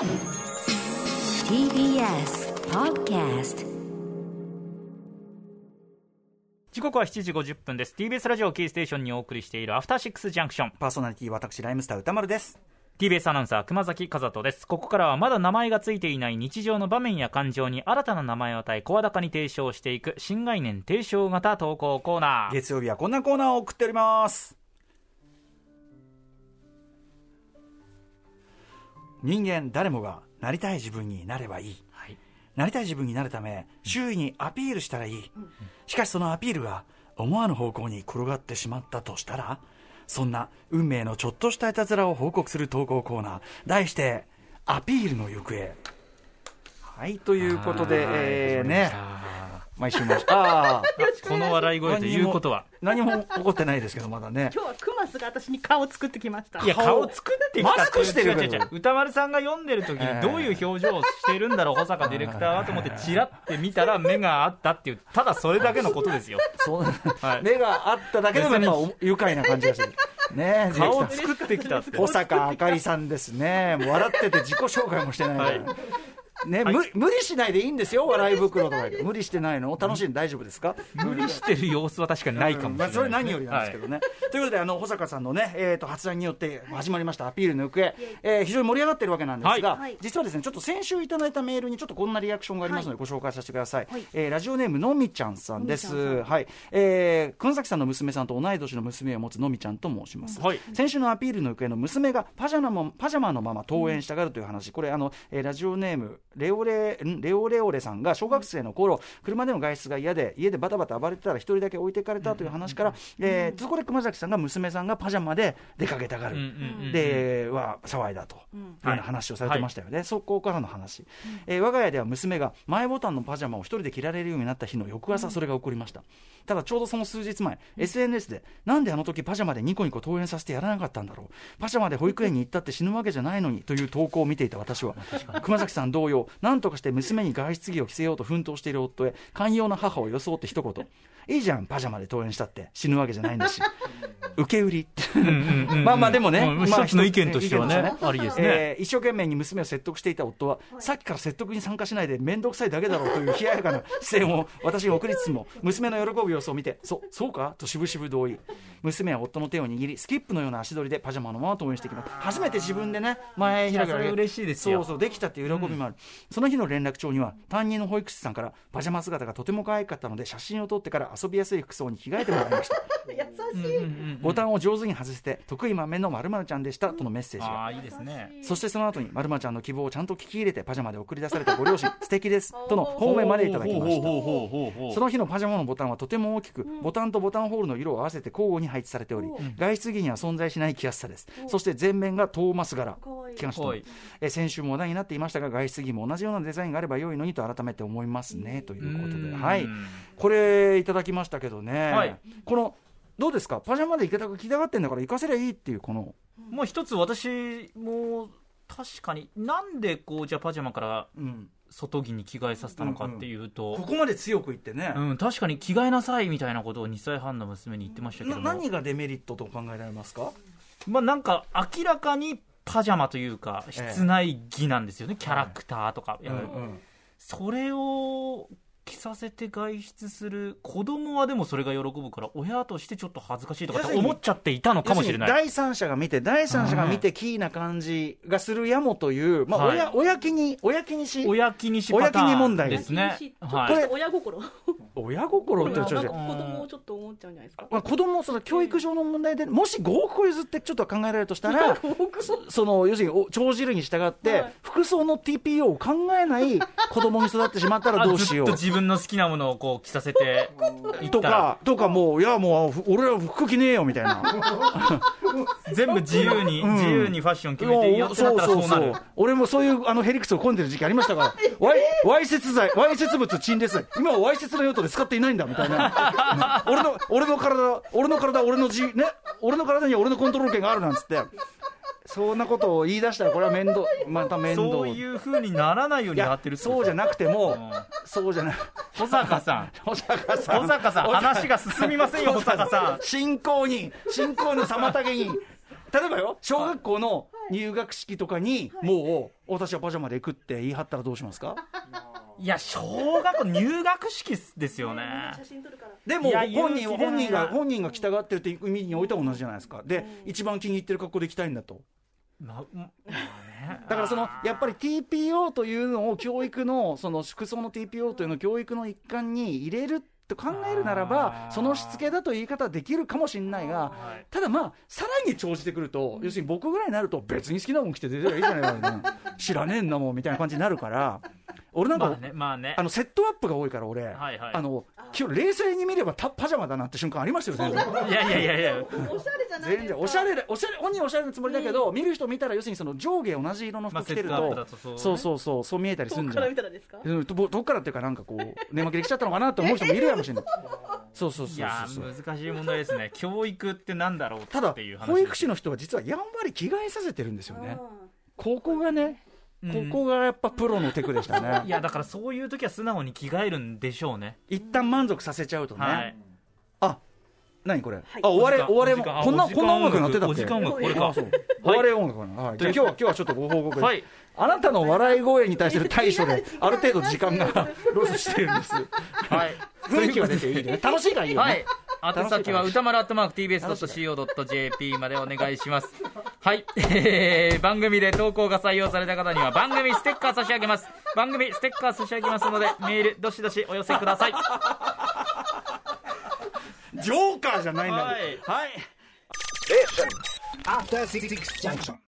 TBS Podcast 時刻は7時50分です。TBS ラジオキーステーションにお送りしているアフターシックスジャンクションパーソナリティ私ライムスター歌丸です。TBS アナウンサー熊崎和人です。ここからはまだ名前がついていない日常の場面や感情に新たな名前を与え声高に提唱していく新概念提唱型投稿コーナー。月曜日はこんなコーナーを送っております人間誰もがなりたい自分になればいい、はい。なりたい自分になるため周囲にアピールしたらいい、しかしそのアピールが思わぬ方向に転がってしまったとしたらそんな運命のちょっとしたいたずらを報告する投稿コーナー題して「アピールの行方」はいということで、えー、ね毎週毎週。ああこの笑い声ということは。何も起こってないですけどまだね。今日はクマスが私に顔作ってきました。いや顔作ってきたマスクしてる歌丸さんが読んでる時にどういう表情をしてるんだろう保坂ディレクターはと思ってチラって見たら目があったっていうただそれだけのことですよ。そうはい。目があっただけでもやっぱお愉快な感じがする。ねえ、顔作ってきた保坂あかりさんですね。笑ってて自己紹介もしてないから。はい。ね、無無理しないでいいんですよ、笑い袋とかで。無理してないの。楽しいの大丈夫ですか？無理してる様子は確かにないかもしれない。まあ、それ何よりなんですけどね。ということで、あの保坂さんのね、えー、と発案によって始まりましたアピールの行方、えー非常に盛り上がってるわけなんですが、はい。実はですね、ちょっと先週いただいたメールにちょっとこんなリアクションがありますので、ご紹介させてください。はい。えーラジオネームのみちゃんさんです。はい、えー、熊崎さんの娘さんと同い年の娘を持つのみちゃんと申します。はい。先週のアピールの行方の娘がパジャマもパジャマのまま登園したがるという話、これあの、えーラジオネームレオレん？レオレオレさんが小学生の頃、車での外出が嫌で家でバタバタ暴れてたら一人だけ置いてかれたという話から、えーそこで熊崎さんが娘さんがパジャマで出かけたがる、では騒いだと。いうような話をされてましたよね、そこからの話、えー我が家では娘が前ボタンのパジャマを一人で着られるようになった日の翌朝、それが起こりました、ただちょうどその数日前、SNS で、なんであの時パジャマでニコニコ登園させてやらなかったんだろう、パジャマで保育園に行ったって死ぬわけじゃないのにという投稿を見ていた私は、熊崎さん同様、なんとかして娘に外出着を着せようと奮闘している夫へ、寛容な母を装って一言、いいじゃん、パジャマで登園したって、死ぬわけじゃないんだし、受け売りって。まあまあでもね、うんまあ一つの意見としてはね意見としてありですね。えー一生懸命に娘を説得していた夫は、さっきから説得に参加しないで面倒くさいだけだろうという冷ややかな視線を私に送りつつも娘の喜ぶ様子を見てそそうか？と渋々同意。娘は夫の手を握りスキップのような足取りでパジャマのまま登園してきます。初めて自分でね前開きいやそれ嬉しいですよ。そうそうできたっていう喜びもある、その日の連絡帳には担任の保育士さんからパジャマ姿がとても可愛かったので写真を撮ってから遊びやすい服装に着替えてもらいました。優しい、ボタンを上手に外せて得意豆のまるまるちゃんでしたとのメッセージが。ああいいですね。そしてその後にまるまちゃんの希望をちゃんと聞き入れてパジャマで送り出されたご両親素敵ですとの方面までいただきました。その日のパジャマのボタンはとても大きく、ボタンとボタンホールの色を合わせて交互に配置されており、外出着には存在しない着やすさです。そして全面がトーマス柄かわいい。着ましえ先週も話題になっていましたが、外出着も同じようなデザインがあれば良いのにと改めて思いますね、ということで。うんはい。これいただきましたけどね。はいこの、どうですか？パジャマで行けたか着たがってんだから行かせりゃいいっていう、この、もう一つ私も確かになんでこうじゃあパジャマからうん。外着に着替えさせたのかっていうと、ここまで強く言ってね。うん確かに着替えなさいみたいなことを2歳半の娘に言ってましたけなども何がデメリットと考えられますか？まあなんか明らかにパジャマというかええ。室内着なんですよね、キャラクターとか、やっぱりうん。それを着させて外出する子供はでもそれが喜ぶから親としてちょっと恥ずかしいとかって思っちゃっていたのかもしれない。要するに第三者が見て、第三者が見て、キーな感じがするやもという、まあ、はい。親、親気に、親気にし、親気にし親気に問題。ですねはい親心親心ってちょっと子供をちょっと思っちゃうんじゃないですか？まあ、子供その教育上の問題で、もし5億個譲ってちょっと考えられるとしたら、そその要するにお帳汁に従って、はい。服装の TPO を考えない子供に育ってしまったらどうしよあずっとう。自分の好きなものをこう着させてとか、とかもう、いやもう、ふ俺は服着ねえよみたいな。全部自由に、ん。自由にファッション決めていいよってなったらそうなる。俺もそういうあのヘリクスを込んでる時期ありましたから、わいわいせつ剤、わいせつ物陳列、今はわいせつの用途で使っていないんだみたいな、俺の俺の体、俺の体、俺のじ、ね、俺の体には俺のコントロール権があるなんつって、そんなことを言い出したら、これは面倒、また面倒。そういう風にならないようにやってるそうじゃなくても、ん。そうじゃない、保坂さん。保坂さん、保坂さん。話が進みませんよ保坂さん。進行に、進行の妨げに、例えばよ、小学校の入学式とかに、もう私はパジャマで行くって言い張ったらどうしますか？いや小学校入学式ですよね。でも本人本人が本人が着たがってるって意味においては同じじゃないですか。で一番気に入ってる格好で行きたいんだと。ままあね。だからそのやっぱり TPO というのを教育のその服装の TPO というのを教育の一環に入れると考えるならばそのしつけだという言い方はできるかもしれないがはい。ただまあさらに長じてくると要するに僕ぐらいになると別に好きなもん着て出てりゃいいじゃないか、ね、知らねえんだもんみたいな感じになるから俺なんか、まあねまあね。あのセットアップが多いから俺、はいはい。あの今日冷静に見ればたパジャマだなって瞬間ありましたよ全然。いやいやいやいや。おしゃれじゃないですか。全然おしゃれでおしゃれ本人はおしゃれなつもりだけど、見る人見たら要するにその上下同じ色のまあ服着てると、そう。ねそうそう。そうそう見えたりするんじゃん。遠くから見たらですか？うんどどっからっていうかなんかこう寝巻きできちゃったのかなって思う人もいるやもしれない。そうそうそういや難しい問題ですね。教育ってなんだろうただっていう話保育士の人は実はやんわり着替えさせてるんですよね。ここがねここがやっぱプロのテクでしたね、いやだからそういう時は素直に着替えるんでしょうね。一旦満足させちゃうとね、はい。あ何これ、い。あ終われ終われもこんなこんな音楽になってたっけ？お時間音楽これか。あそう。終われ音楽かな、はい、じゃあ今日は今日はちょっとご報告です、はい。あなたの笑い声に対する対処である程度時間が ロスしてるんです。はい。雰囲気は出ていいね。楽しいからいいよね、はい。宛先は歌丸アットマーク TBS.CO.JP までお願いします。はい。えー、番組で投稿が採用された方には番組ステッカー差し上げます。番組ステッカー差し上げますので、メールどしどしお寄せください。ジョーカーじゃないんだはいはい After Six Junction.